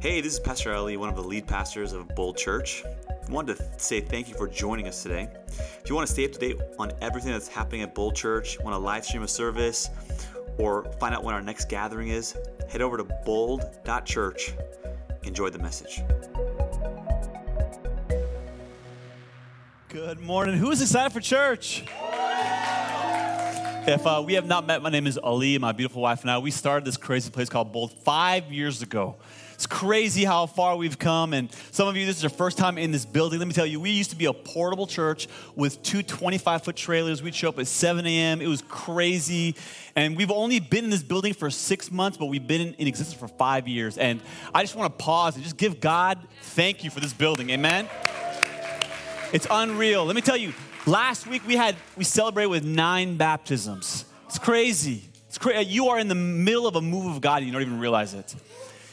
Hey, this is Pastor Ali, one of the lead pastors of Bold Church. I wanted to say thank you for joining us today. If you want to stay up to date on everything that's happening at Bold Church, want to live stream a service, or find out when our next gathering is, head over to bold.church. Enjoy the message. Good morning. Who is excited for church? If uh, we have not met, my name is Ali. My beautiful wife and I, we started this crazy place called Bold five years ago. It's crazy how far we've come. And some of you, this is your first time in this building. Let me tell you, we used to be a portable church with two 25 foot trailers. We'd show up at 7 a.m. It was crazy. And we've only been in this building for six months, but we've been in, in existence for five years. And I just want to pause and just give God thank you for this building. Amen. It's unreal. Let me tell you, last week we had we celebrated with nine baptisms. It's crazy. It's crazy. You are in the middle of a move of God and you don't even realize it.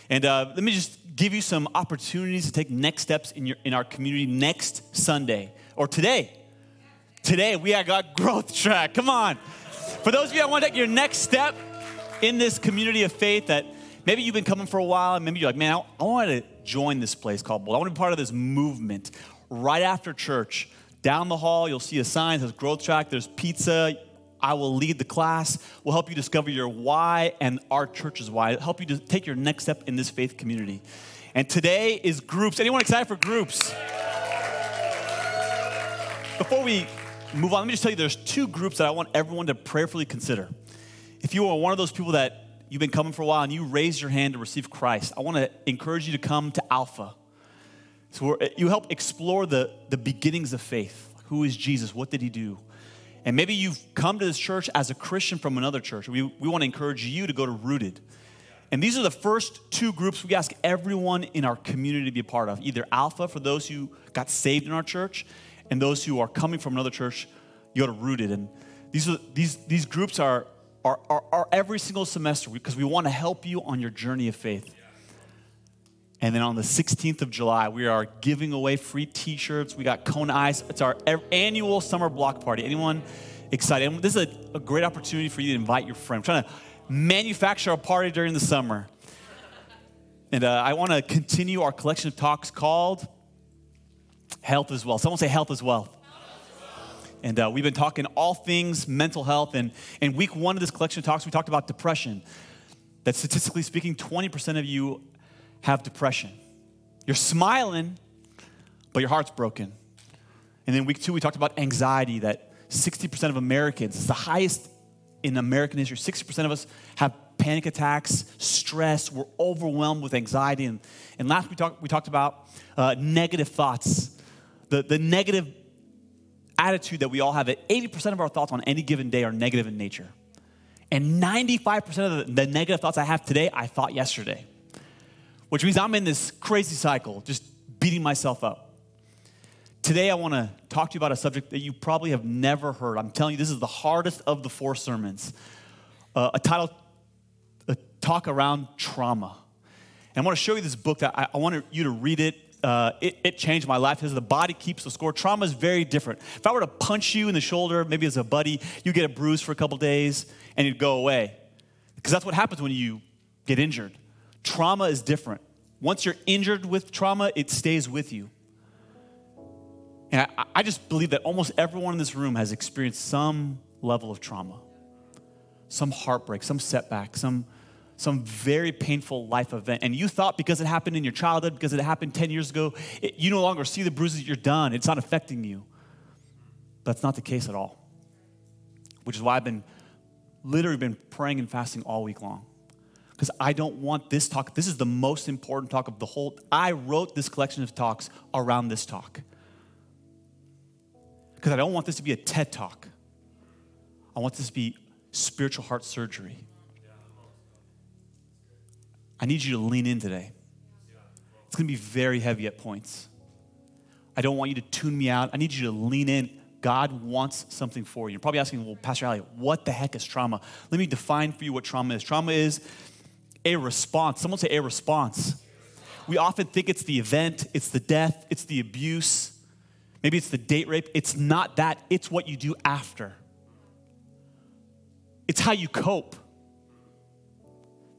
And uh, let me just give you some opportunities to take next steps in your in our community next Sunday or today. Today we have got growth track. Come on. For those of you that want to take your next step in this community of faith that maybe you've been coming for a while and maybe you're like, man, I, I want to join this place called Bold. I want to be part of this movement right after church. Down the hall, you'll see a sign that says growth track. There's pizza. I will lead the class. We'll help you discover your why and our church's why. It'll help you to take your next step in this faith community. And today is groups. Anyone excited for groups? Before we move on, let me just tell you there's two groups that I want everyone to prayerfully consider. If you are one of those people that you've been coming for a while and you raise your hand to receive Christ, I want to encourage you to come to Alpha. So eh, you help explore the, the beginnings of faith. Who is Jesus? What did he do? And maybe you've come to this church as a Christian from another church. We, we want to encourage you to go to Rooted. And these are the first two groups we ask everyone in our community to be a part of either Alpha for those who got saved in our church, and those who are coming from another church, you go to Rooted. And these, are, these, these groups are, are, are, are every single semester because we want to help you on your journey of faith. And then on the 16th of July, we are giving away free t shirts. We got Kona Ice. It's our annual summer block party. Anyone excited? This is a, a great opportunity for you to invite your friend. I'm trying to manufacture a party during the summer. And uh, I want to continue our collection of talks called Health Is Wealth. Someone say Health Is Wealth. And uh, we've been talking all things mental health. And in week one of this collection of talks, we talked about depression. That statistically speaking, 20% of you have depression. You're smiling, but your heart's broken. And then week two, we talked about anxiety that 60% of Americans, it's the highest in American history, 60% of us have panic attacks, stress, we're overwhelmed with anxiety. And, and last we talked, we talked about uh, negative thoughts, the, the negative attitude that we all have, that 80% of our thoughts on any given day are negative in nature. And 95% of the, the negative thoughts I have today, I thought yesterday which means I'm in this crazy cycle, just beating myself up. Today, I want to talk to you about a subject that you probably have never heard. I'm telling you, this is the hardest of the four sermons. Uh, a title, a talk around trauma. And I want to show you this book that I, I want you to read it. Uh, it, it, changed my life because the body keeps the score. Trauma is very different. If I were to punch you in the shoulder, maybe as a buddy, you get a bruise for a couple days and you'd go away. Because that's what happens when you get injured. Trauma is different. Once you're injured with trauma, it stays with you. And I, I, just believe that almost everyone in this room has experienced some level of trauma, some heartbreak, some setback, some, some very painful life event. And you thought because it happened in your childhood, because it happened 10 years ago, it, you no longer see the bruises, you're done. It's not affecting you. That's not the case at all. Which is why I've been literally been praying and fasting all week long because I don't want this talk. This is the most important talk of the whole. I wrote this collection of talks around this talk because I don't want this to be a TED talk. I want this to be spiritual heart surgery. I need you to lean in today. It's going to be very heavy at points. I don't want you to tune me out. I need you to lean in. God wants something for you. You're probably asking, well, Pastor Ali, what the heck is trauma? Let me define for you what trauma is. Trauma is a response. Someone say a response. We often think it's the event, it's the death, it's the abuse, maybe it's the date rape. It's not that, it's what you do after. It's how you cope.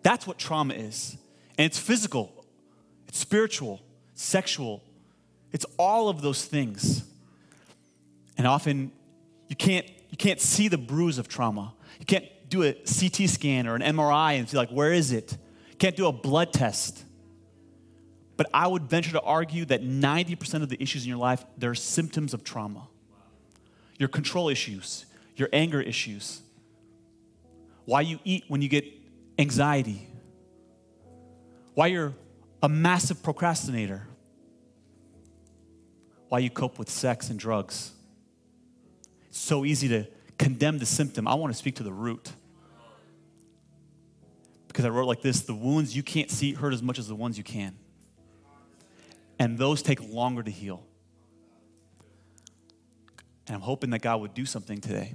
That's what trauma is. And it's physical. It's spiritual, sexual. It's all of those things. And often you can't, you can't see the bruise of trauma. You can't do a CT scan or an MRI and see, like, where is it? Can't do a blood test. But I would venture to argue that 90% of the issues in your life, they're symptoms of trauma. Your control issues, your anger issues, why you eat when you get anxiety, why you're a massive procrastinator, why you cope with sex and drugs. It's so easy to condemn the symptom. I want to speak to the root. Because I wrote like this the wounds you can't see hurt as much as the ones you can. And those take longer to heal. And I'm hoping that God would do something today.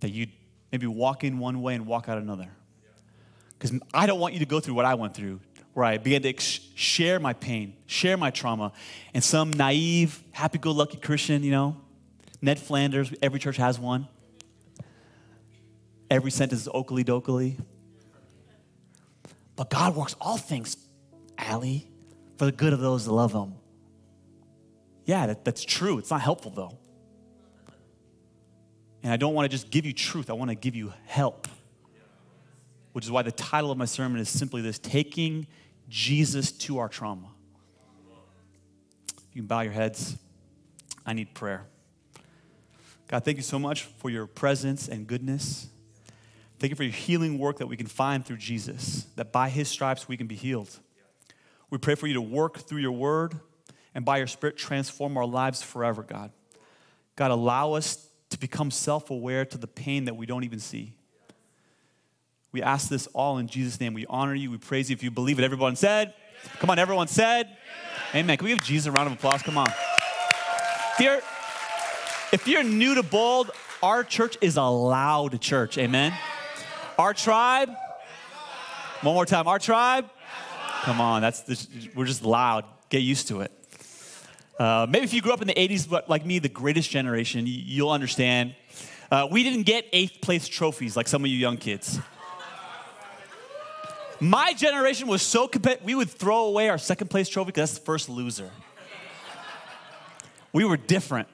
That you'd maybe walk in one way and walk out another. Because I don't want you to go through what I went through, where I began to share my pain, share my trauma, and some naive, happy go lucky Christian, you know, Ned Flanders, every church has one. Every sentence is oakley dokley. But God works all things, Ali, for the good of those that love Him. Yeah, that, that's true. It's not helpful, though. And I don't want to just give you truth, I want to give you help. Which is why the title of my sermon is simply this Taking Jesus to Our Trauma. You can bow your heads. I need prayer. God, thank you so much for your presence and goodness. Thank you for your healing work that we can find through Jesus, that by his stripes we can be healed. We pray for you to work through your word and by your spirit transform our lives forever, God. God, allow us to become self aware to the pain that we don't even see. We ask this all in Jesus' name. We honor you. We praise you. If you believe it, everyone said, Come on, everyone said, Amen. Amen. Can we give Jesus a round of applause? Come on. You're, if you're new to Bold, our church is a loud church. Amen. Our tribe, one more time. Our tribe, come on. That's we're just loud. Get used to it. Uh, maybe if you grew up in the 80s, but like me, the greatest generation, you'll understand. Uh, we didn't get eighth place trophies like some of you young kids. My generation was so competitive, we would throw away our second place trophy because that's the first loser. We were different.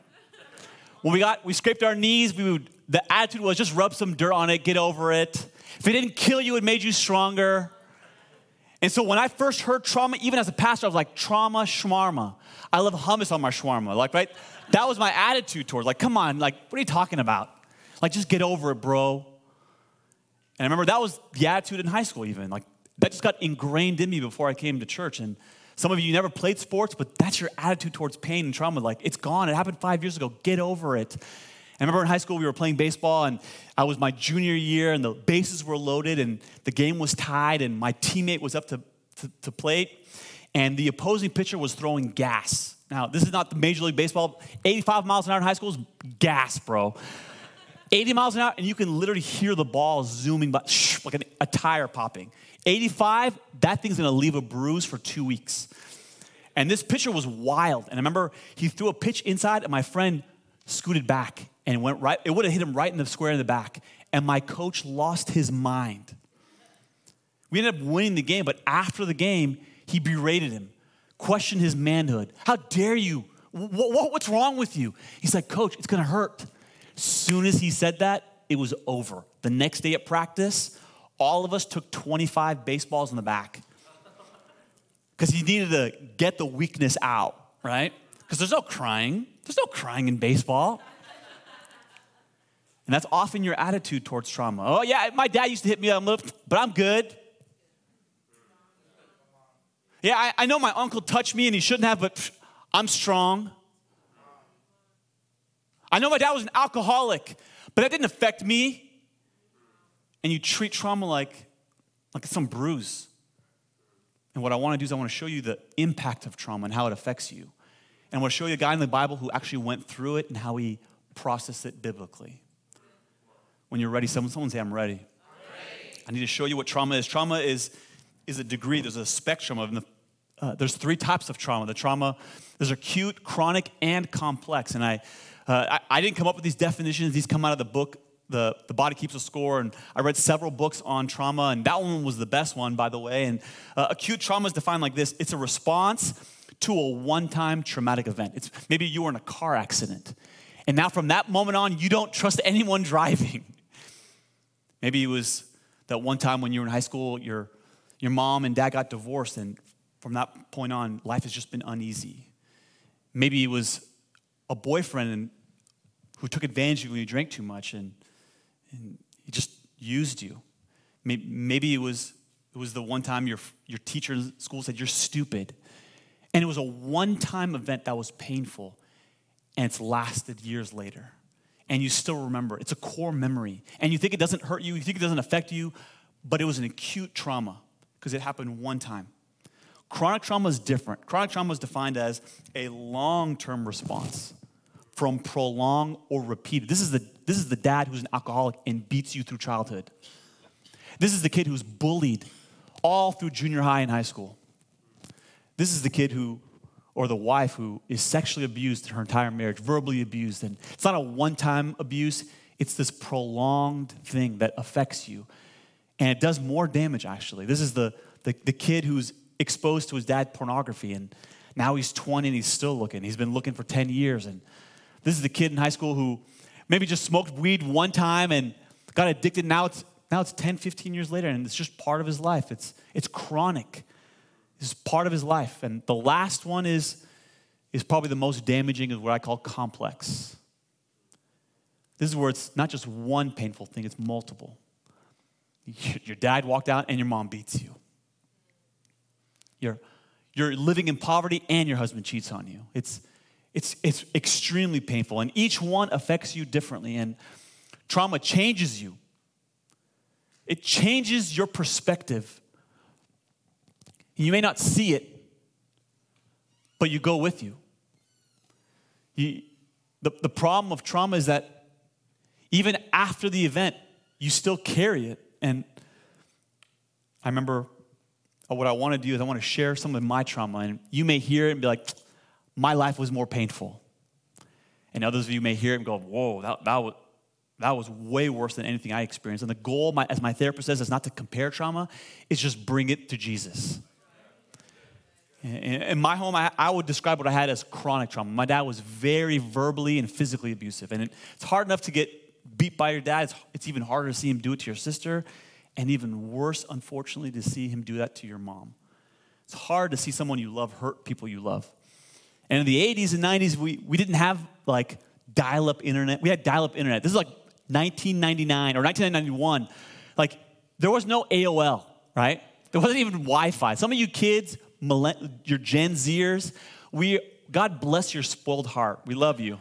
When we got, we scraped our knees, we would, the attitude was just rub some dirt on it, get over it. If it didn't kill you, it made you stronger. And so when I first heard trauma, even as a pastor, I was like, trauma, shmarma. I love hummus on my shawarma. Like, right? That was my attitude towards, like, come on, like, what are you talking about? Like, just get over it, bro. And I remember that was the attitude in high school, even. Like, that just got ingrained in me before I came to church. And some of you never played sports, but that's your attitude towards pain and trauma. Like, it's gone. It happened five years ago. Get over it. I remember in high school we were playing baseball, and I was my junior year, and the bases were loaded, and the game was tied, and my teammate was up to, to, to plate, and the opposing pitcher was throwing gas. Now, this is not the Major League Baseball. 85 miles an hour in high school is gas, bro. 80 miles an hour, and you can literally hear the ball zooming by, shh, like an, a tire popping. 85, that thing's gonna leave a bruise for two weeks. And this pitcher was wild. And I remember he threw a pitch inside, and my friend scooted back and went right, it would have hit him right in the square in the back. And my coach lost his mind. We ended up winning the game, but after the game, he berated him, questioned his manhood. How dare you? What? What's wrong with you? He's like, Coach, it's gonna hurt. Soon as he said that, it was over. The next day at practice, all of us took 25 baseballs in the back because he needed to get the weakness out, right? Because there's no crying. There's no crying in baseball. And that's often your attitude towards trauma. Oh, yeah, my dad used to hit me, on left, but I'm good. Yeah, I, I know my uncle touched me and he shouldn't have, but I'm strong. I know my dad was an alcoholic, but that didn't affect me. And you treat trauma like, like some bruise. And what I want to do is I want to show you the impact of trauma and how it affects you. And I want to show you a guy in the Bible who actually went through it and how he processed it biblically. When you're ready, someone, someone say, I'm ready. I need to show you what trauma is. Trauma is, is a degree, there's a spectrum of, the, uh, there's three types of trauma. The trauma, there's acute, chronic, and complex. And I, uh, I, I, didn't come up with these definitions, these come out of the book, the, the Body Keeps a Score, and I read several books on trauma, and that one was the best one, by the way. And uh, acute trauma is defined like this it's a response to a one time traumatic event. It's maybe you were in a car accident, and now from that moment on, you don't trust anyone driving. Maybe it was that one time when you were in high school, your, your mom and dad got divorced, and from that point on, life has just been uneasy. Maybe it was a boyfriend who took advantage of you when you drank too much and, and he just used you. Maybe, maybe it was, it was the one time your, your teacher in school said, You're stupid. And it was a one time event that was painful, and it's lasted years later. And you still remember. It's a core memory. And you think it doesn't hurt you, you think it doesn't affect you, but it was an acute trauma because it happened one time. Chronic trauma is different. Chronic trauma is defined as a long term response from prolonged or repeated. This is, the, this is the dad who's an alcoholic and beats you through childhood. This is the kid who's bullied all through junior high and high school. This is the kid who, or the wife who is sexually abused in her entire marriage, verbally abused. And it's not a one time abuse, it's this prolonged thing that affects you. And it does more damage, actually. This is the, the, the kid who's exposed to his dad pornography, and now he's 20 and he's still looking. He's been looking for 10 years. And this is the kid in high school who maybe just smoked weed one time and got addicted. Now it's, now it's 10, 15 years later, and it's just part of his life. It's, it's chronic. It's part of his life. And the last one is, is probably the most damaging, is what I call complex. This is where it's not just one painful thing, it's multiple. Your dad walked out and your mom beats you. You're, you're living in poverty and your husband cheats on you. It's, it's, it's extremely painful, and each one affects you differently. And trauma changes you, it changes your perspective you may not see it, but you go with you. you the, the problem of trauma is that even after the event, you still carry it. And I remember uh, what I want to do is I want to share some of my trauma. And you may hear it and be like, my life was more painful. And others of you may hear it and go, whoa, that, that, was, that was way worse than anything I experienced. And the goal, my, as my therapist says, is not to compare trauma, it's just bring it to Jesus. In my home, I, would describe what I had as chronic trauma. My dad was very verbally and physically abusive. And it, it's hard enough to get beat by your dad, it's even harder to see him do it to your sister, and even worse, unfortunately, to see him do that to your mom. It's hard to see someone you love hurt people you love. And in the 80s and 90s, we, we didn't have like dial up internet. We had dial up internet. This is like 1999 or 1991. Like, there was no AOL, right? There wasn't even Wi Fi. Some of you kids your Gen Zers, we, God bless your spoiled heart. We love you.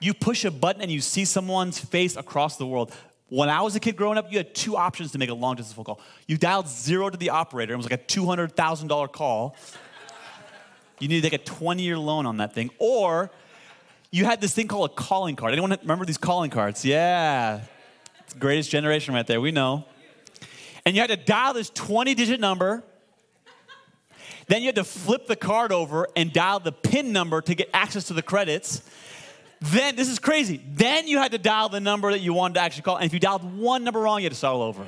You push a button and you see someone's face across the world. When I was a kid growing up, you had two options to make a long distance phone call. You dialed zero to the operator, it was like a $200,000 call. You needed to like a 20 year loan on that thing. Or you had this thing called a calling card. Anyone remember these calling cards? Yeah. It's greatest generation right there, we know. And you had to dial this 20 digit number then you had to flip the card over and dial the PIN number to get access to the credits. Then, this is crazy. Then you had to dial the number that you wanted to actually call. And if you dialed one number wrong, you had to start all over.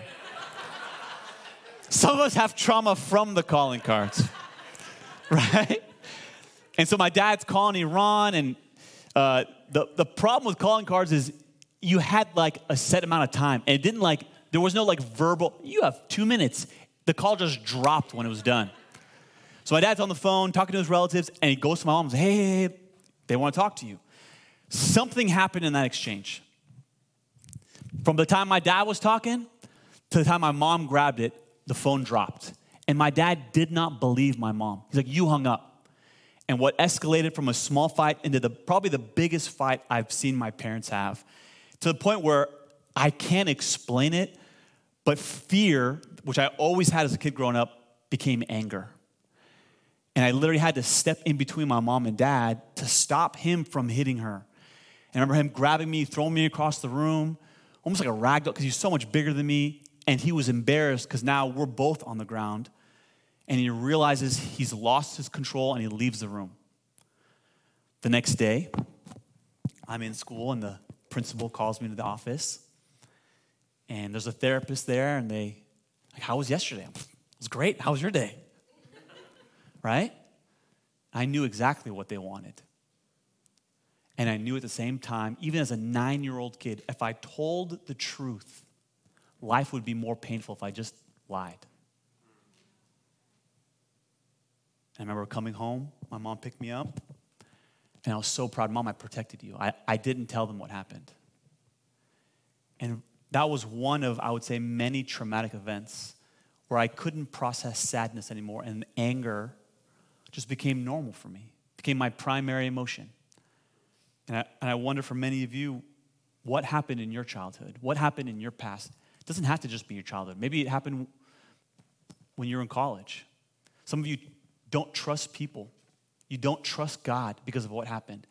Some of us have trauma from the calling cards, right? And so my dad's calling Iran, and uh, the, the problem with calling cards is you had like a set amount of time, and it didn't like, there was no like verbal, you have two minutes. The call just dropped when it was done. So my dad's on the phone talking to his relatives, and he goes to my mom and says, hey, hey, hey, they want to talk to you. Something happened in that exchange. From the time my dad was talking to the time my mom grabbed it, the phone dropped. And my dad did not believe my mom. He's like, You hung up. And what escalated from a small fight into the probably the biggest fight I've seen my parents have, to the point where I can't explain it, but fear, which I always had as a kid growing up, became anger. And I literally had to step in between my mom and dad to stop him from hitting her. I remember him grabbing me, throwing me across the room, almost like a rag doll, because he's so much bigger than me. And he was embarrassed because now we're both on the ground. And he realizes he's lost his control and he leaves the room. The next day, I'm in school and the principal calls me to the office, and there's a therapist there, and they, like, how was yesterday? It was great. How was your day? right? I knew exactly what they wanted. And I knew at the same time, even as a nine year old kid, if I told the truth, life would be more painful if I just lied. I remember coming home, my mom picked me up, and I was so proud. Mom, I protected you. I, I didn't tell them what happened. And that was one of, I would say, many traumatic events where I couldn't process sadness anymore, and anger just became normal for me, became my primary emotion. And I, and I wonder for many of you, what happened in your childhood? What happened in your past? It doesn't have to just be your childhood. Maybe it happened when you were in college. Some of you don't trust people. You don't trust God because of what happened.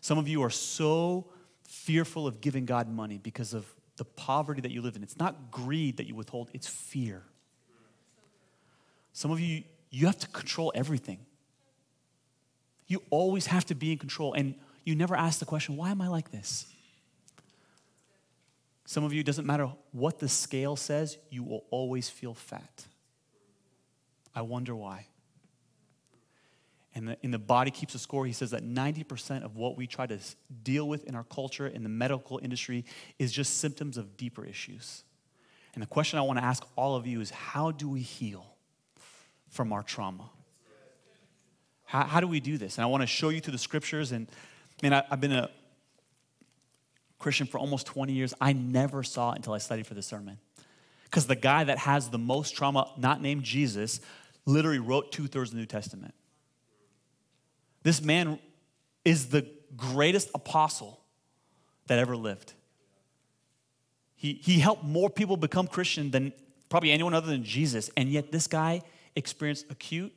Some of you are so fearful of giving God money because of the poverty that you live in. It's not greed that you withhold, it's fear. Some of you, you have to control everything. You always have to be in control. And you never ask the question, why am I like this? Some of you, it doesn't matter what the scale says, you will always feel fat. I wonder why. And the, in the body keeps a score, he says that 90% of what we try to deal with in our culture, in the medical industry, is just symptoms of deeper issues. And the question I want to ask all of you is how do we heal from our trauma? How, how do we do this? And I want to show you through the scriptures. And man, I, I've been a Christian for almost 20 years. I never saw it until I studied for this sermon. Because the guy that has the most trauma, not named Jesus, literally wrote two thirds of the New Testament. This man is the greatest apostle that ever lived. He, he helped more people become Christian than probably anyone other than Jesus. And yet, this guy experienced acute,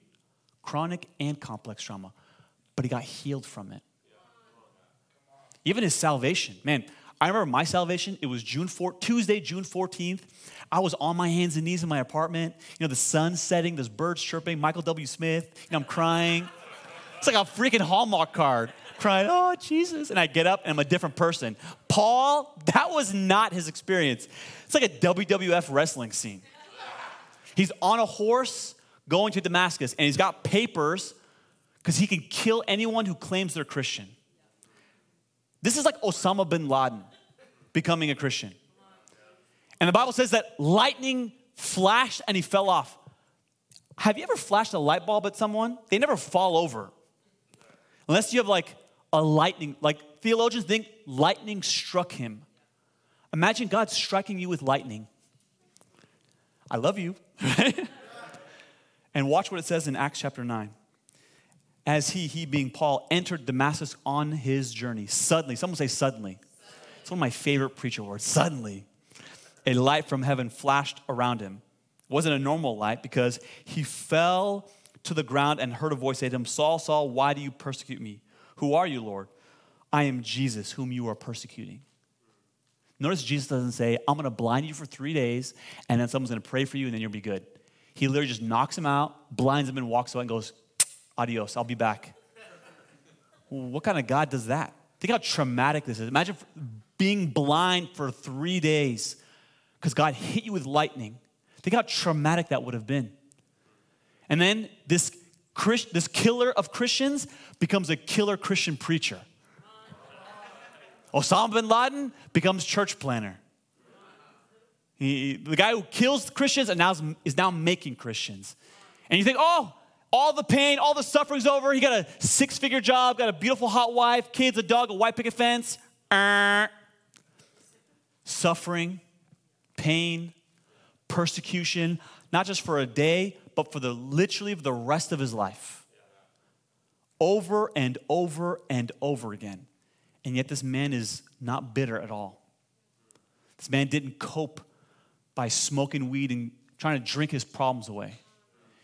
chronic, and complex trauma, but he got healed from it. Even his salvation, man, I remember my salvation. It was June 4, Tuesday, June 14th. I was on my hands and knees in my apartment. You know, the sun's setting, there's birds chirping, Michael W. Smith. You know, I'm crying. It's like a freaking Hallmark card. Crying, oh, Jesus. And I get up and I'm a different person. Paul, that was not his experience. It's like a WWF wrestling scene. He's on a horse going to Damascus and he's got papers because he can kill anyone who claims they're Christian. This is like Osama bin Laden becoming a Christian. And the Bible says that lightning flashed and he fell off. Have you ever flashed a light bulb at someone? They never fall over. Unless you have like a lightning, like theologians think lightning struck him. Imagine God striking you with lightning. I love you. and watch what it says in Acts chapter 9. As he, he being Paul, entered Damascus on his journey, suddenly, someone say suddenly. It's one of my favorite preacher words, suddenly. A light from heaven flashed around him. It wasn't a normal light because he fell to the ground and heard a voice say to him, Saul, Saul, why do you persecute me? Who are you, Lord? I am Jesus, whom you are persecuting. Notice Jesus doesn't say, I'm going to blind you for three days, and then someone's going to pray for you, and then you'll be good. He literally just knocks him out, blinds him, and walks away and goes, Adios, I'll be back. what kind of God does that? Think how traumatic this is. Imagine being blind for three days because God hit you with lightning. Think how traumatic that would have been. And then this, Christ, this killer of Christians becomes a killer Christian preacher. Osama bin Laden becomes church planner. He, the guy who kills Christians and now is now making Christians. And you think, oh, all the pain, all the suffering's over. He got a six figure job, got a beautiful hot wife, kids, a dog, a white picket fence. Uh, suffering, pain, persecution, not just for a day, but for the literally the rest of his life. Over and over and over again. And yet this man is not bitter at all. This man didn't cope by smoking weed and trying to drink his problems away.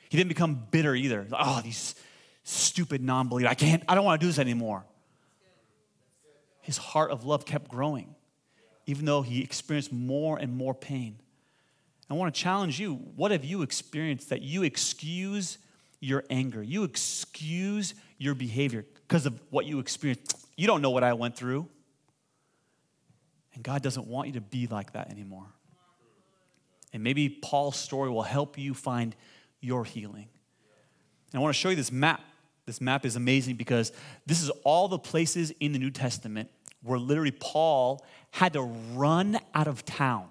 He didn't become bitter either. Oh, these stupid non believers. I can't, I don't want to do this anymore. His heart of love kept growing, even though he experienced more and more pain. I want to challenge you. What have you experienced that you excuse your anger? You excuse your behavior because of what you experienced. You don't know what I went through. And God doesn't want you to be like that anymore. And maybe Paul's story will help you find your healing. And I want to show you this map. This map is amazing because this is all the places in the New Testament where literally Paul had to run out of town.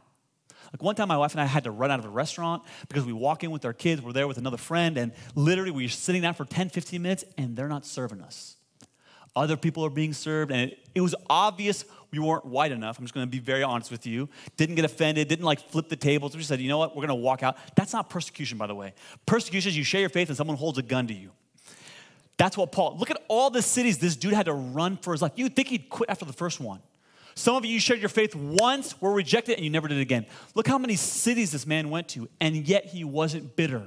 Like one time, my wife and I had to run out of a restaurant because we walk in with our kids, we're there with another friend, and literally we are sitting down for 10, 15 minutes and they're not serving us. Other people are being served, and it, it was obvious we weren't white enough. I'm just gonna be very honest with you. Didn't get offended, didn't like flip the tables. We said, you know what, we're gonna walk out. That's not persecution, by the way. Persecution is you share your faith and someone holds a gun to you. That's what Paul, look at all the cities this dude had to run for his life. You'd think he'd quit after the first one. Some of you shared your faith once, were rejected, and you never did it again. Look how many cities this man went to, and yet he wasn't bitter.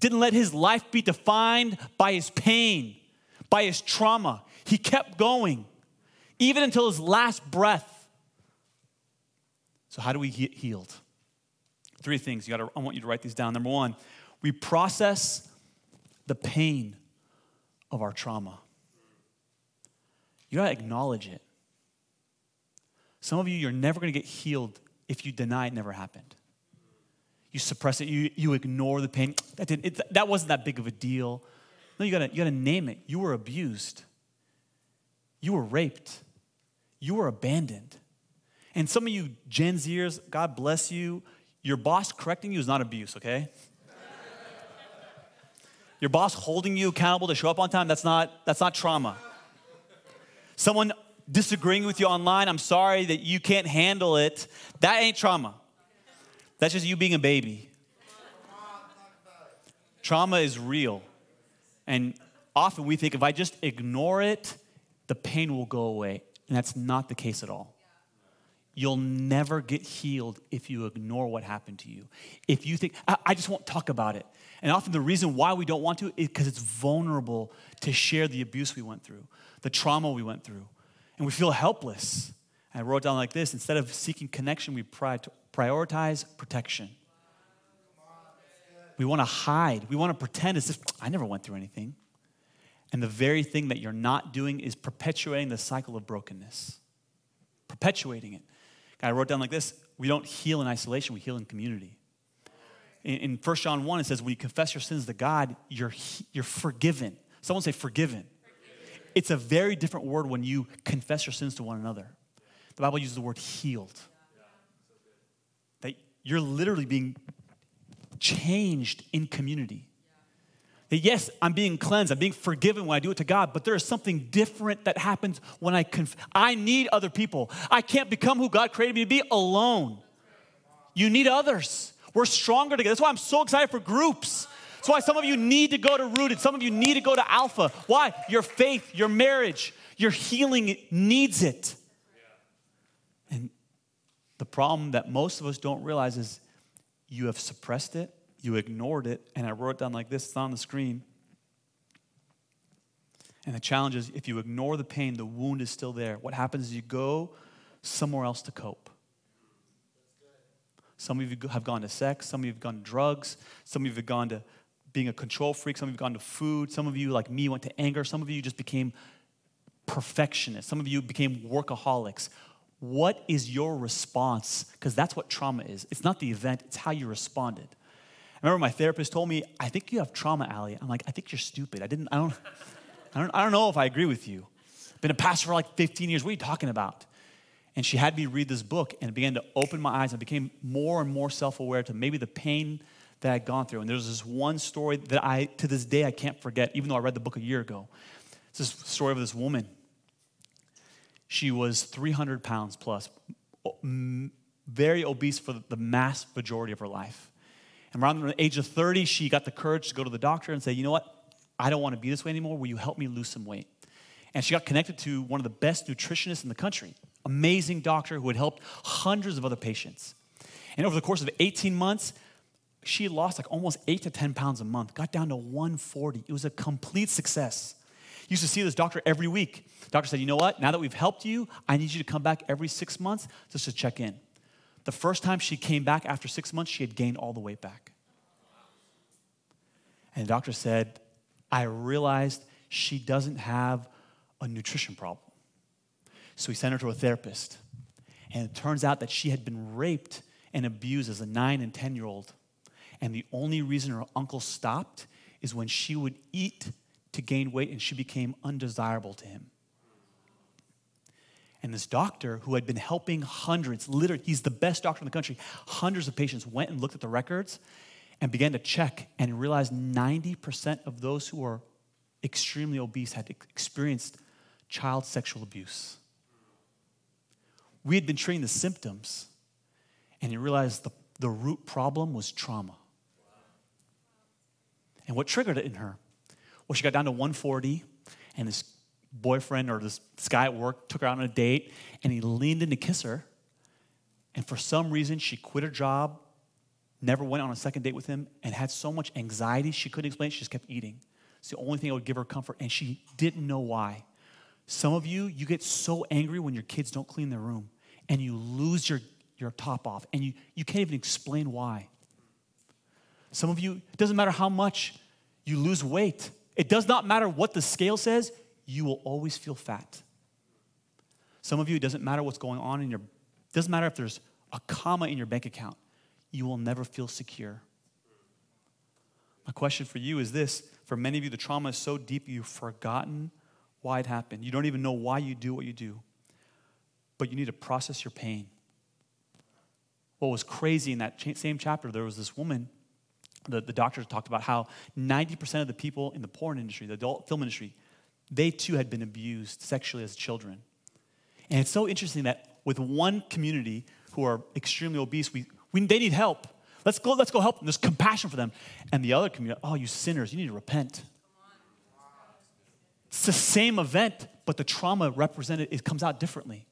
Didn't let his life be defined by his pain, by his trauma. He kept going, even until his last breath. So, how do we get healed? Three things. You gotta, I want you to write these down. Number one, we process the pain of our trauma. You gotta acknowledge it. Some of you, you're never gonna get healed if you deny it never happened. You suppress it, you, you ignore the pain. That, didn't, it, that wasn't that big of a deal. No, you gotta, you gotta name it. You were abused, you were raped, you were abandoned. And some of you Gen Zers, God bless you, your boss correcting you is not abuse, okay? Your boss holding you accountable to show up on time, that's not, that's not trauma. Someone disagreeing with you online, I'm sorry that you can't handle it, that ain't trauma. That's just you being a baby. Trauma is real. And often we think if I just ignore it, the pain will go away. And that's not the case at all. You'll never get healed if you ignore what happened to you. If you think, I, I just won't talk about it. And often the reason why we don't want to is because it's vulnerable to share the abuse we went through, the trauma we went through. And we feel helpless. I wrote down like this instead of seeking connection, we prioritize protection. We want to hide. We want to pretend as if I never went through anything. And the very thing that you're not doing is perpetuating the cycle of brokenness, perpetuating it. I wrote down like this we don't heal in isolation, we heal in community. In, in 1 John 1, it says, when you confess your sins to God, you're, you're forgiven. Someone say forgiven. forgiven. It's a very different word when you confess your sins to one another. The Bible uses the word healed. That you're literally being changed in community. That yes, I'm being cleansed, I'm being forgiven when I do it to God, but there is something different that happens when I conf- I need other people. I can't become who God created me to be alone. You need others. We're stronger together. That's why I'm so excited for groups. That's why some of you need to go to Rooted. Some of you need to go to Alpha. Why? Your faith, your marriage, your healing needs it. And the problem that most of us don't realize is you have suppressed it, you ignored it, and I wrote it down like this, it's on the screen. And the challenge is if you ignore the pain, the wound is still there. What happens is you go somewhere else to cope. Some of you have gone to sex, some of you have gone to drugs, some of you have gone to being a control freak, some of you have gone to food, some of you, like me, went to anger, some of you just became perfectionists, some of you became workaholics. What is your response? Because that's what trauma is. It's not the event, it's how you responded. I remember my therapist told me, I think you have trauma, Ali. I'm like, I think you're stupid. I didn't, I don't, I don't, I don't know if I agree with you. Been a pastor for like 15 years. What are you talking about? And she had me read this book and it began to open my eyes. I became more and more self aware to maybe the pain that I'd gone through. And there's this one story that I, to this day, I can't forget, even though I read the book a year ago. It's this story of this woman. She was 300 pounds plus, very obese for the mass majority of her life. And around the age of 30, she got the courage to go to the doctor and say, You know what? I don't want to be this way anymore. Will you help me lose some weight? And she got connected to one of the best nutritionists in the country amazing doctor who had helped hundreds of other patients. And over the course of 18 months, she lost like almost eight to 10 pounds a month, got down to 140. It was a complete success. Used to see this doctor every week. The doctor said, You know what? Now that we've helped you, I need you to come back every six months just to check in. The first time she came back after six months, she had gained all the weight back. And the doctor said, I realized she doesn't have a nutrition problem. So he sent her to a therapist. And it turns out that she had been raped and abused as a nine and 10 year old. And the only reason her uncle stopped is when she would eat to gain weight and she became undesirable to him. And this doctor, who had been helping hundreds, literally, he's the best doctor in the country, hundreds of patients went and looked at the records and began to check and realized 90% of those who were extremely obese had experienced child sexual abuse. We had been treating the symptoms, and he realized the, the root problem was trauma. And what triggered it in her? Well, she got down to 140, and this boyfriend or this, this guy at work took her out on a date, and he leaned in to kiss her. And for some reason, she quit her job, never went on a second date with him, and had so much anxiety she couldn't explain. She just kept eating. It's the only thing that would give her comfort, and she didn't know why. Some of you, you get so angry when your kids don't clean their room, and you lose your, your top off, and you, you can't even explain why. Some of you, it doesn't matter how much you lose weight, it does not matter what the scale says, you will always feel fat. Some of you, it doesn't matter what's going on in your, it doesn't matter if there's a comma in your bank account, you will never feel secure. My question for you is this for many of you, the trauma is so deep you've forgotten why it happened. You don't even know why you do what you do, but you need to process your pain. What was crazy in that same chapter, there was this woman, the, the doctor talked about how 90% of the people in the porn industry, the adult film industry, they too had been abused sexually as children. And it's so interesting that with one community who are extremely obese, we, we, they need help. Let's go, let's go help them. There's compassion for them. And the other community, oh, you sinners, you need to repent. It's the same event, but the trauma represented, it comes out differently.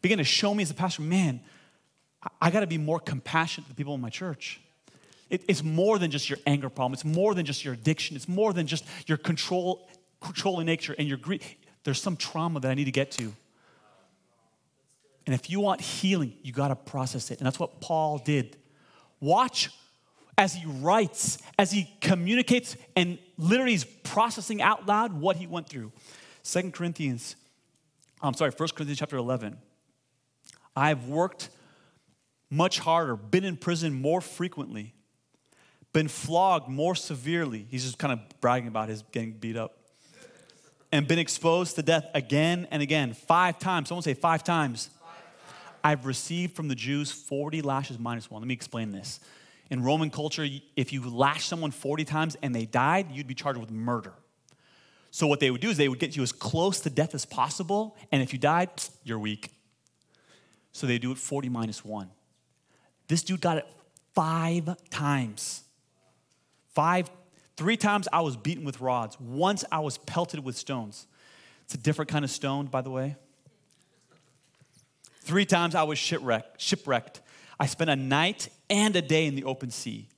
Begin to show me as a pastor, man, I, I got to be more compassionate to the people in my church. It, it's more than just your anger problem. It's more than just your addiction. It's more than just your control controlling nature and your greed. There's some trauma that I need to get to. And if you want healing, you got to process it. And that's what Paul did. Watch as he writes, as he communicates, and literally is processing out loud what he went through. Second Corinthians, I'm sorry, First Corinthians chapter 11. I've worked much harder, been in prison more frequently, been flogged more severely. He's just kind of bragging about his getting beat up and been exposed to death again and again. Five times. Someone say five times. I've received from the Jews 40 lashes minus one. Let me explain this. In Roman culture, if you lash someone 40 times and they died, you'd be charged with murder. So what they would do is they would get you as close to death as possible, and if you died, you're weak. So they do it 40 minus one. This dude got it five times. Five Three times I was beaten with rods. Once I was pelted with stones. It's a different kind of stone, by the way. Three times I was shipwrecked. shipwrecked. I spent a night and a day in the open sea.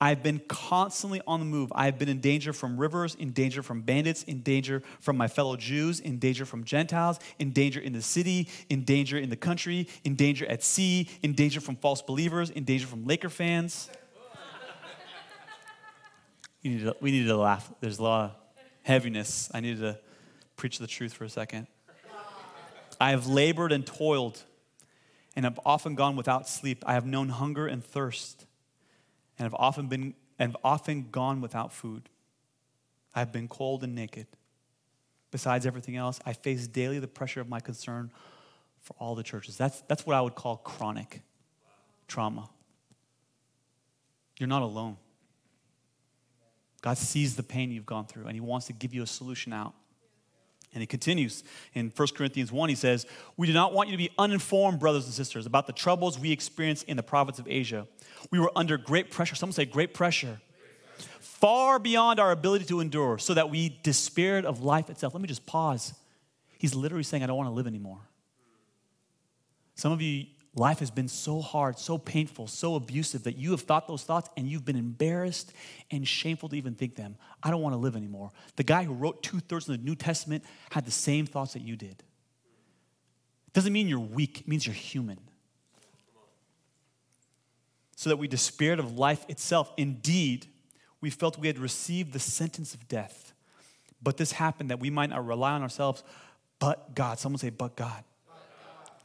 I've been constantly on the move. I have been in danger from rivers, in danger from bandits, in danger from my fellow Jews, in danger from Gentiles, in danger in the city, in danger in the country, in danger at sea, in danger from false believers, in danger from Laker fans. You need to, we needed to laugh. There's a lot of heaviness. I needed to preach the truth for a second. I have labored and toiled and have often gone without sleep. I have known hunger and thirst and have often been and have often gone without food. I have been cold and naked. Besides everything else, I face daily the pressure of my concern for all the churches. That's, that's what I would call chronic trauma. You're not alone. God sees the pain you've gone through and He wants to give you a solution out. And he continues in 1 Corinthians 1, he says, We do not want you to be uninformed, brothers and sisters, about the troubles we experienced in the province of Asia. We were under great pressure. Someone say, great pressure. Far beyond our ability to endure, so that we despaired of life itself. Let me just pause. He's literally saying, I don't want to live anymore. Some of you, life has been so hard, so painful, so abusive that you have thought those thoughts and you've been embarrassed and shameful to even think them. I don't want to live anymore. The guy who wrote two thirds of the New Testament had the same thoughts that you did. It doesn't mean you're weak, it means you're human. So that we despaired of life itself. Indeed, we felt we had received the sentence of death. But this happened that we might not rely on ourselves, but God. Someone say, but God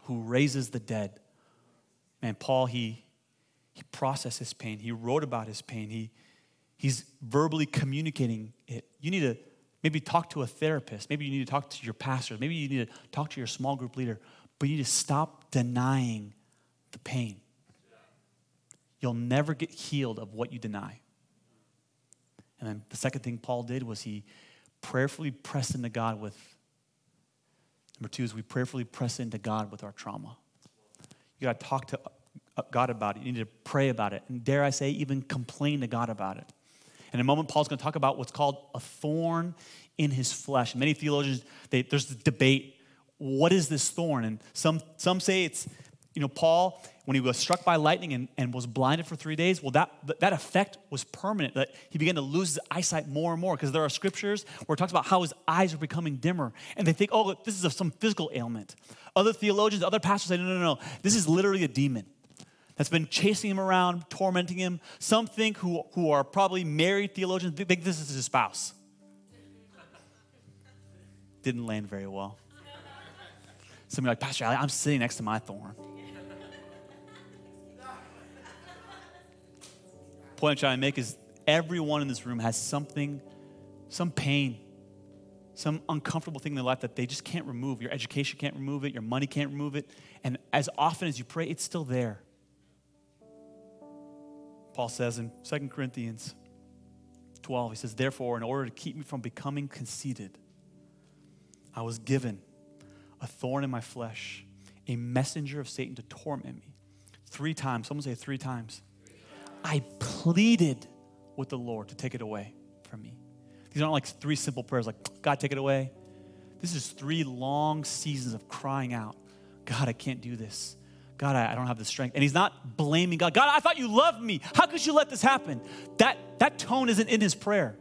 who raises the dead. Man, Paul, he, he processed his pain. He wrote about his pain. He, he's verbally communicating it. You need to maybe talk to a therapist. Maybe you need to talk to your pastor. Maybe you need to talk to your small group leader. But you need to stop denying the pain. You'll never get healed of what you deny. And then the second thing Paul did was he prayerfully pressed into God with, number two is we prayerfully press into God with our trauma. You got to talk to uh, God about it. You need to pray about it. And dare I say, even complain to God about it. In a moment, Paul's going to talk about what's called a thorn in his flesh. Many theologians, they, there's a debate. What is this thorn? And some, some say it's, you know, Paul, when he was struck by lightning and, and was blinded for three days, well, that, that effect was permanent. That he began to lose his eyesight more and more because there are scriptures where it talks about how his eyes are becoming dimmer. And they think, oh, this is some physical ailment. Other theologians, other pastors say, no, no, no, this is literally a demon that's been chasing him around, tormenting him. Some think, who, who are probably married theologians, think this is his spouse. Didn't land very well. Somebody like, Pastor, I'm sitting next to my thorn. Point I'm trying to make is everyone in this room has something, some pain, some uncomfortable thing in their life that they just can't remove. Your education can't remove it, your money can't remove it. And as often as you pray, it's still there. Paul says in 2 Corinthians 12, he says, Therefore, in order to keep me from becoming conceited, I was given a thorn in my flesh, a messenger of Satan to torment me. Three times, someone say three times. I pleaded with the Lord to take it away from me. These aren't like three simple prayers like, God, take it away. This is three long seasons of crying out, God, I can't do this. God, I, I don't have the strength. And he's not blaming God. God, I thought you loved me. How could you let this happen? That, that tone isn't in his prayer.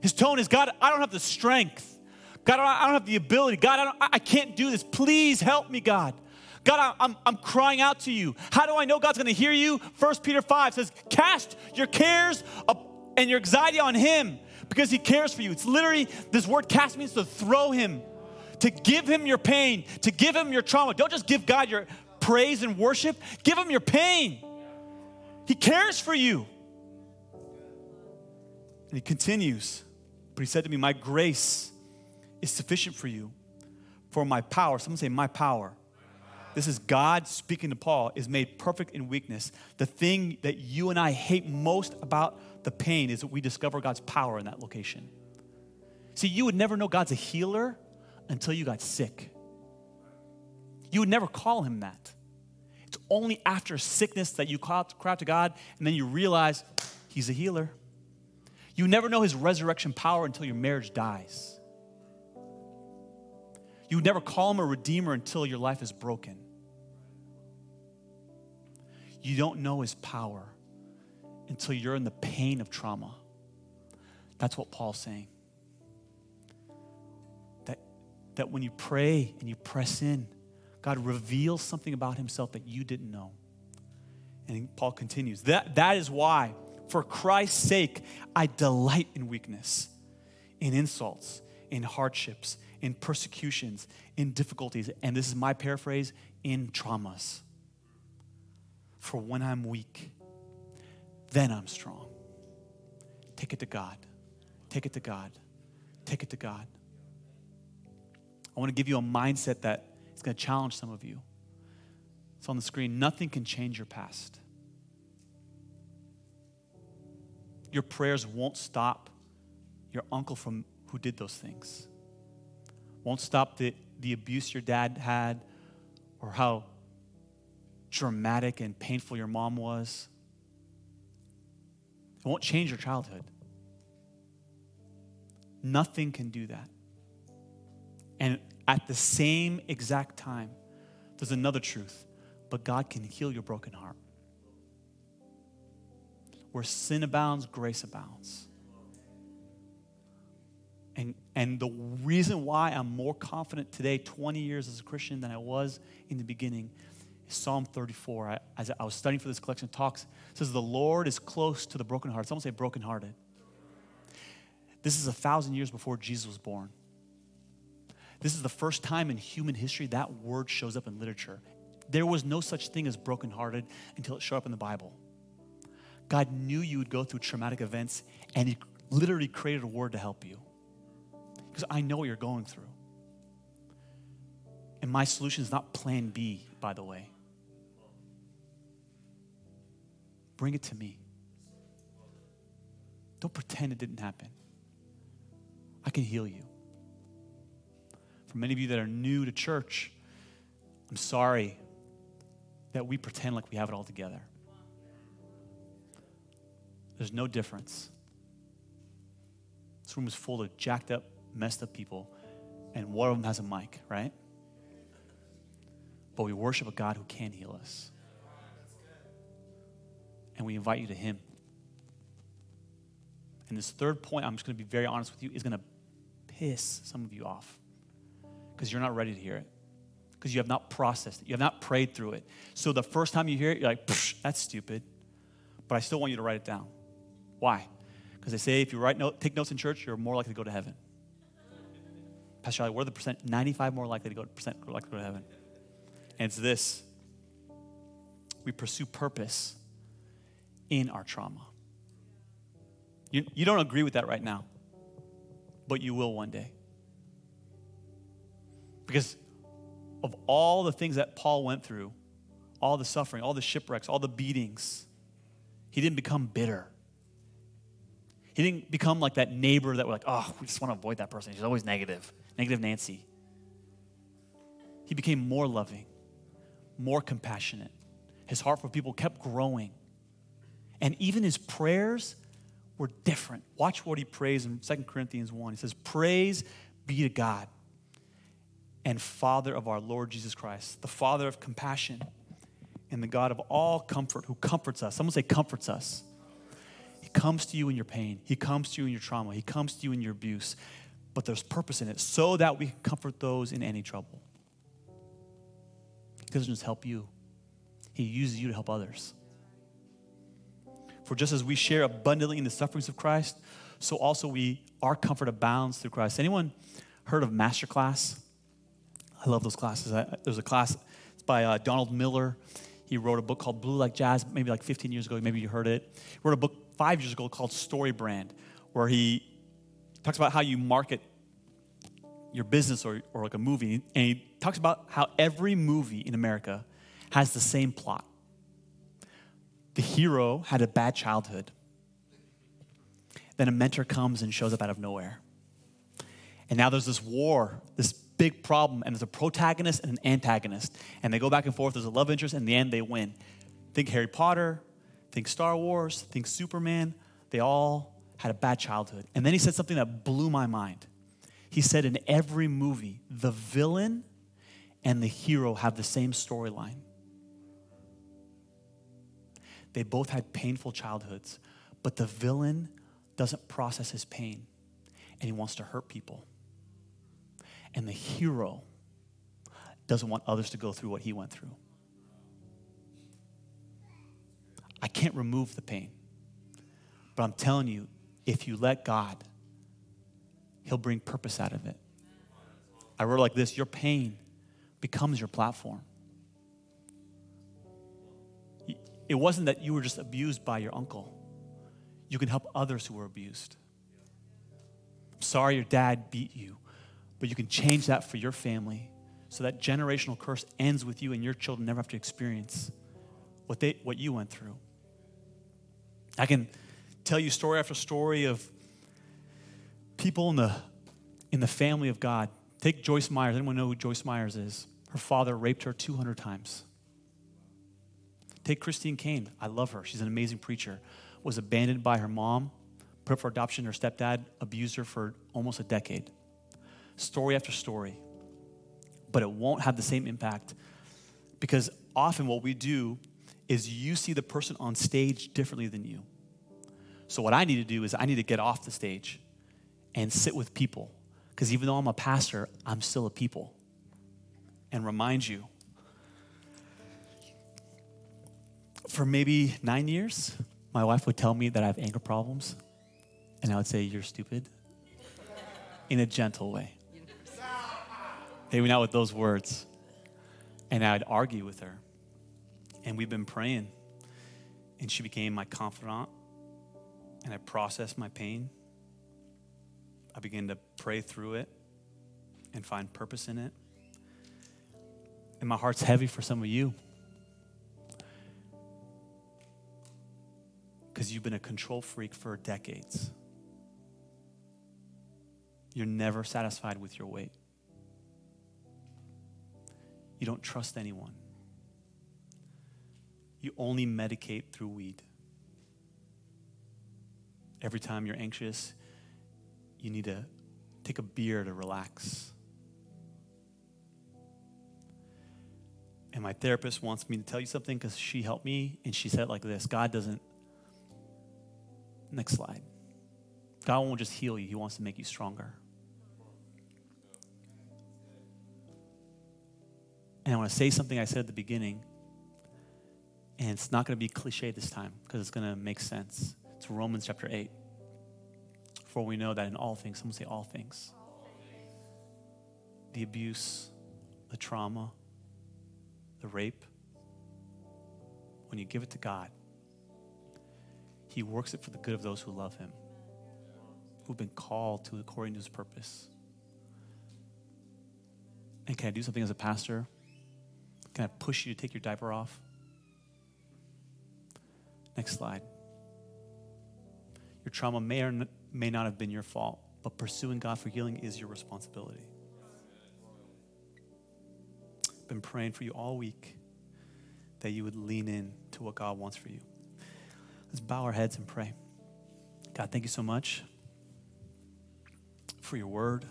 His tone is, God, I don't have the strength. God, I don't have the ability. God, I, I can't do this. Please help me, God. God, I'm, I'm crying out to you. How do I know God's gonna hear you? 1 Peter 5 says, Cast your cares and your anxiety on Him because He cares for you. It's literally, this word cast means to throw Him, to give Him your pain, to give Him your trauma. Don't just give God your praise and worship, give Him your pain. He cares for you. And He continues, but He said to me, My grace is sufficient for you, for my power, someone say, My power this is God speaking to Paul, is made perfect in weakness. The thing that you and I hate most about the pain is that we discover God's power in that location. See, you would never know God's a healer until you got sick. You would never call him that. It's only after sickness that you cry out to God and then you realize he's a healer. You never know his resurrection power until your marriage dies. You would never call him a redeemer until your life is broken. You don't know his power until you're in the pain of trauma. That's what Paul's saying. That, that when you pray and you press in, God reveals something about himself that you didn't know. And Paul continues. That, that is why, for Christ's sake, I delight in weakness, in insults, in hardships, in persecutions, in difficulties. And this is my paraphrase in traumas for when I'm weak, then I'm strong. Take it to God. Take it to God. Take it to God. I want to give you a mindset that is going to challenge some of you. It's on the screen. Nothing can change your past. Your prayers won't stop your uncle from who did those things. Won't stop the, the abuse your dad had or how dramatic and painful your mom was. It won't change your childhood. Nothing can do that. And at the same exact time, there's another truth, but God can heal your broken heart. Where sin abounds, grace abounds. And, and the reason why I'm more confident today, 20 years as a Christian, than I was in the beginning, Psalm 34. I, as I was studying for this collection talks, says, The Lord is close to the brokenhearted. Someone say brokenhearted. This is a thousand years before Jesus was born. This is the first time in human history that word shows up in literature. There was no such thing as brokenhearted until it showed up in the Bible. God knew you would go through traumatic events, and He literally created a word to help you. Because I know what you're going through. And my solution is not plan B, by the way. Bring it to me. Don't pretend it didn't happen. I can heal you. For many of you that are new to church, I'm sorry that we pretend like we have it all together. There's no difference. This room is full of jacked up, messed up people, and one of them has a mic, right? But we worship a God who can heal us. And we invite you to Him. And this third point, I'm just going to be very honest with you, is going to piss some of you off because you're not ready to hear it, because you have not processed it, you have not prayed through it. So the first time you hear it, you're like, that's stupid. But I still want you to write it down. Why? Because they say if you write note, take notes in church, you're more likely to go to heaven. Pastor Charlie, what are the percent? 95 more likely to go percent likely to go to heaven. And it's this. We pursue purpose in our trauma. You, you don't agree with that right now, but you will one day. Because of all the things that Paul went through, all the suffering, all the shipwrecks, all the beatings, he didn't become bitter. He didn't become like that neighbor that we're like, oh, we just want to avoid that person. She's always negative, negative Nancy. He became more loving, more compassionate. His heart for people kept growing. And even his prayers were different. Watch what he prays in 2 Corinthians 1. He says, Praise be to God and Father of our Lord Jesus Christ, the Father of compassion and the God of all comfort who comforts us. Someone say, comforts us. He comes to you in your pain, He comes to you in your trauma, He comes to you in your abuse, but there's purpose in it so that we can comfort those in any trouble. He doesn't just help you, He uses you to help others. For just as we share abundantly in the sufferings of Christ, so also we our comfort abounds through Christ. Anyone heard of Masterclass? I love those classes. I, there's a class, it's by uh, Donald Miller. He wrote a book called Blue Like Jazz, maybe like 15 years ago. Maybe you heard it. He wrote a book five years ago called Story Brand, where he talks about how you market your business or, or like a movie. And he talks about how every movie in America has the same plot. The hero had a bad childhood. Then a mentor comes and shows up out of nowhere. And now there's this war, this big problem, and there's a protagonist and an antagonist. And they go back and forth. There's a love interest, and in the end, they win. Think Harry Potter, think Star Wars, think Superman. They all had a bad childhood. And then he said something that blew my mind. He said, in every movie, the villain and the hero have the same storyline. They both had painful childhoods, but the villain doesn't process his pain and he wants to hurt people. And the hero doesn't want others to go through what he went through. I can't remove the pain. But I'm telling you, if you let God, He'll bring purpose out of it. I wrote like this Your pain becomes your platform. It wasn't that you were just abused by your uncle, you can help others who were abused. I'm sorry your dad beat you but you can change that for your family so that generational curse ends with you and your children never have to experience what, they, what you went through. I can tell you story after story of people in the, in the family of God. Take Joyce Meyers. Anyone know who Joyce Meyers is? Her father raped her 200 times. Take Christine Caine. I love her. She's an amazing preacher. Was abandoned by her mom, put up for adoption. Her stepdad abused her for almost a decade story after story, but it won't have the same impact because often what we do is you see the person on stage differently than you. So, what I need to do is I need to get off the stage and sit with people because even though I'm a pastor, I'm still a people and remind you. For maybe nine years, my wife would tell me that I have anger problems, and I would say, You're stupid, in a gentle way. Maybe not with those words. And I'd argue with her. And we've been praying. And she became my confidant. And I processed my pain. I began to pray through it and find purpose in it. And my heart's heavy for some of you. Because you've been a control freak for decades. You're never satisfied with your weight. You don't trust anyone. You only medicate through weed. Every time you're anxious, you need to take a beer to relax. And my therapist wants me to tell you something because she helped me and she said like this God doesn't. Next slide. God won't just heal you, He wants to make you stronger. And I want to say something I said at the beginning, and it's not going to be cliche this time because it's going to make sense. It's Romans chapter 8. For we know that in all things, someone say all things, the abuse, the trauma, the rape, when you give it to God, He works it for the good of those who love Him, who've been called to according to His purpose. And can I do something as a pastor? Can I push you to take your diaper off? Next slide. Your trauma may or may not have been your fault, but pursuing God for healing is your responsibility. I've been praying for you all week that you would lean in to what God wants for you. Let's bow our heads and pray. God, thank you so much for your word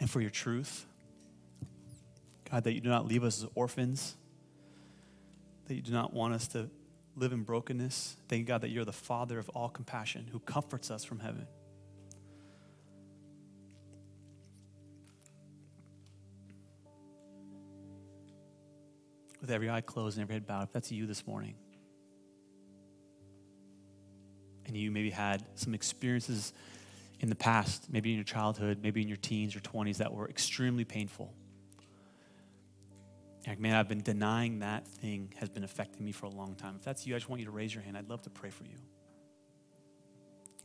and for your truth. God, that you do not leave us as orphans, that you do not want us to live in brokenness. Thank you, God, that you're the Father of all compassion who comforts us from heaven. With every eye closed and every head bowed, if that's you this morning, and you maybe had some experiences in the past, maybe in your childhood, maybe in your teens or 20s that were extremely painful. Like, man, I've been denying that thing has been affecting me for a long time. If that's you, I just want you to raise your hand. I'd love to pray for you.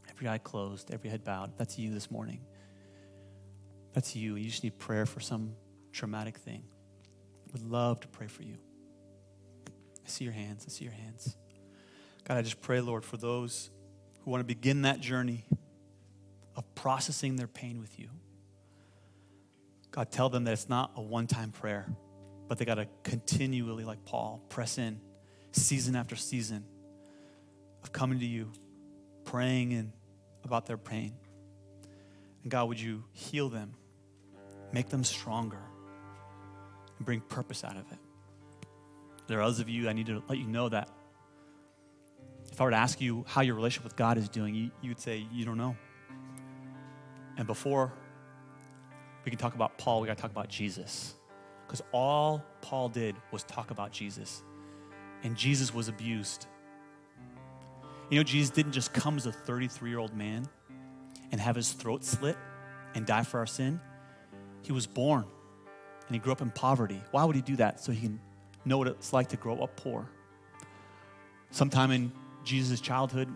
Every eye closed, every head bowed. That's you this morning. That's you. You just need prayer for some traumatic thing. Would love to pray for you. I see your hands. I see your hands. God, I just pray, Lord, for those who want to begin that journey of processing their pain with you. God, tell them that it's not a one time prayer but they got to continually, like Paul, press in season after season of coming to you, praying and about their pain. And God, would you heal them, make them stronger, and bring purpose out of it? There are others of you I need to let you know that if I were to ask you how your relationship with God is doing, you, you would say, You don't know. And before we can talk about Paul, we got to talk about Jesus. Because all Paul did was talk about Jesus. And Jesus was abused. You know, Jesus didn't just come as a 33 year old man and have his throat slit and die for our sin. He was born and he grew up in poverty. Why would he do that? So he can know what it's like to grow up poor. Sometime in Jesus' childhood,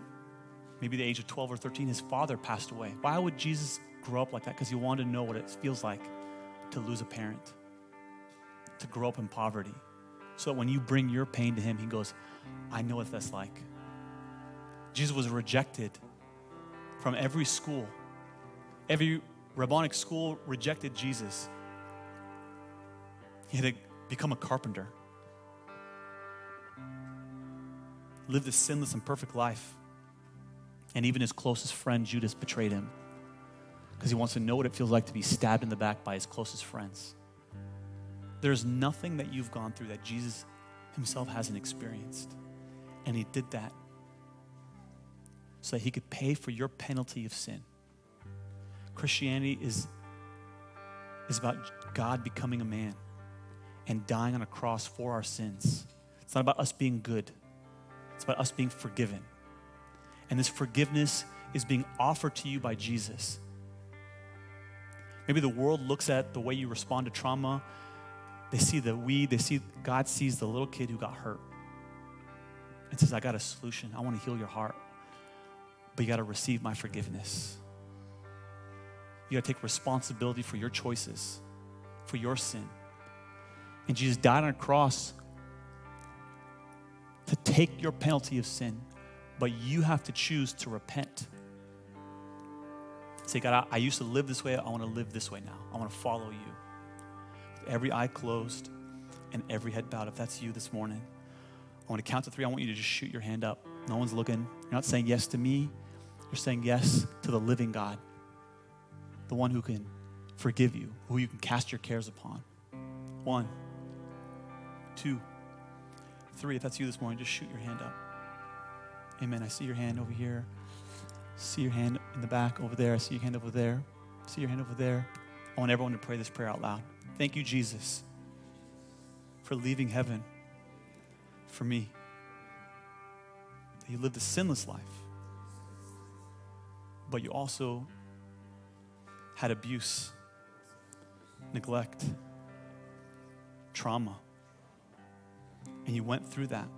maybe the age of 12 or 13, his father passed away. Why would Jesus grow up like that? Because he wanted to know what it feels like to lose a parent to grow up in poverty. So that when you bring your pain to him, he goes, I know what that's like. Jesus was rejected from every school. Every rabbinic school rejected Jesus. He had to become a carpenter, lived a sinless and perfect life. And even his closest friend, Judas, betrayed him because he wants to know what it feels like to be stabbed in the back by his closest friends. There's nothing that you've gone through that Jesus himself hasn't experienced. And he did that so that he could pay for your penalty of sin. Christianity is, is about God becoming a man and dying on a cross for our sins. It's not about us being good, it's about us being forgiven. And this forgiveness is being offered to you by Jesus. Maybe the world looks at the way you respond to trauma. They see the we, they see God sees the little kid who got hurt and says, I got a solution. I want to heal your heart. But you got to receive my forgiveness. You got to take responsibility for your choices, for your sin. And Jesus died on a cross take your penalty of sin, but you have to choose to repent. Say, God, I, I used to live this way. I want to live this way now. I want to follow you. With every eye closed and every head bowed. If that's you this morning, I want to count to three. I want you to just shoot your hand up. No one's looking. You're not saying yes to me. You're saying yes to the living God, the one who can forgive you, who you can cast your cares upon. One, two, three. If that's you this morning, just shoot your hand up. Amen. I see your hand over here. See your hand in the back over there. I see your hand over there. See your hand over there. I want everyone to pray this prayer out loud. Thank you, Jesus, for leaving heaven for me. That you lived a sinless life, but you also had abuse, neglect, trauma. And you went through that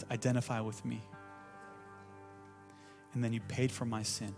to identify with me. And then you paid for my sin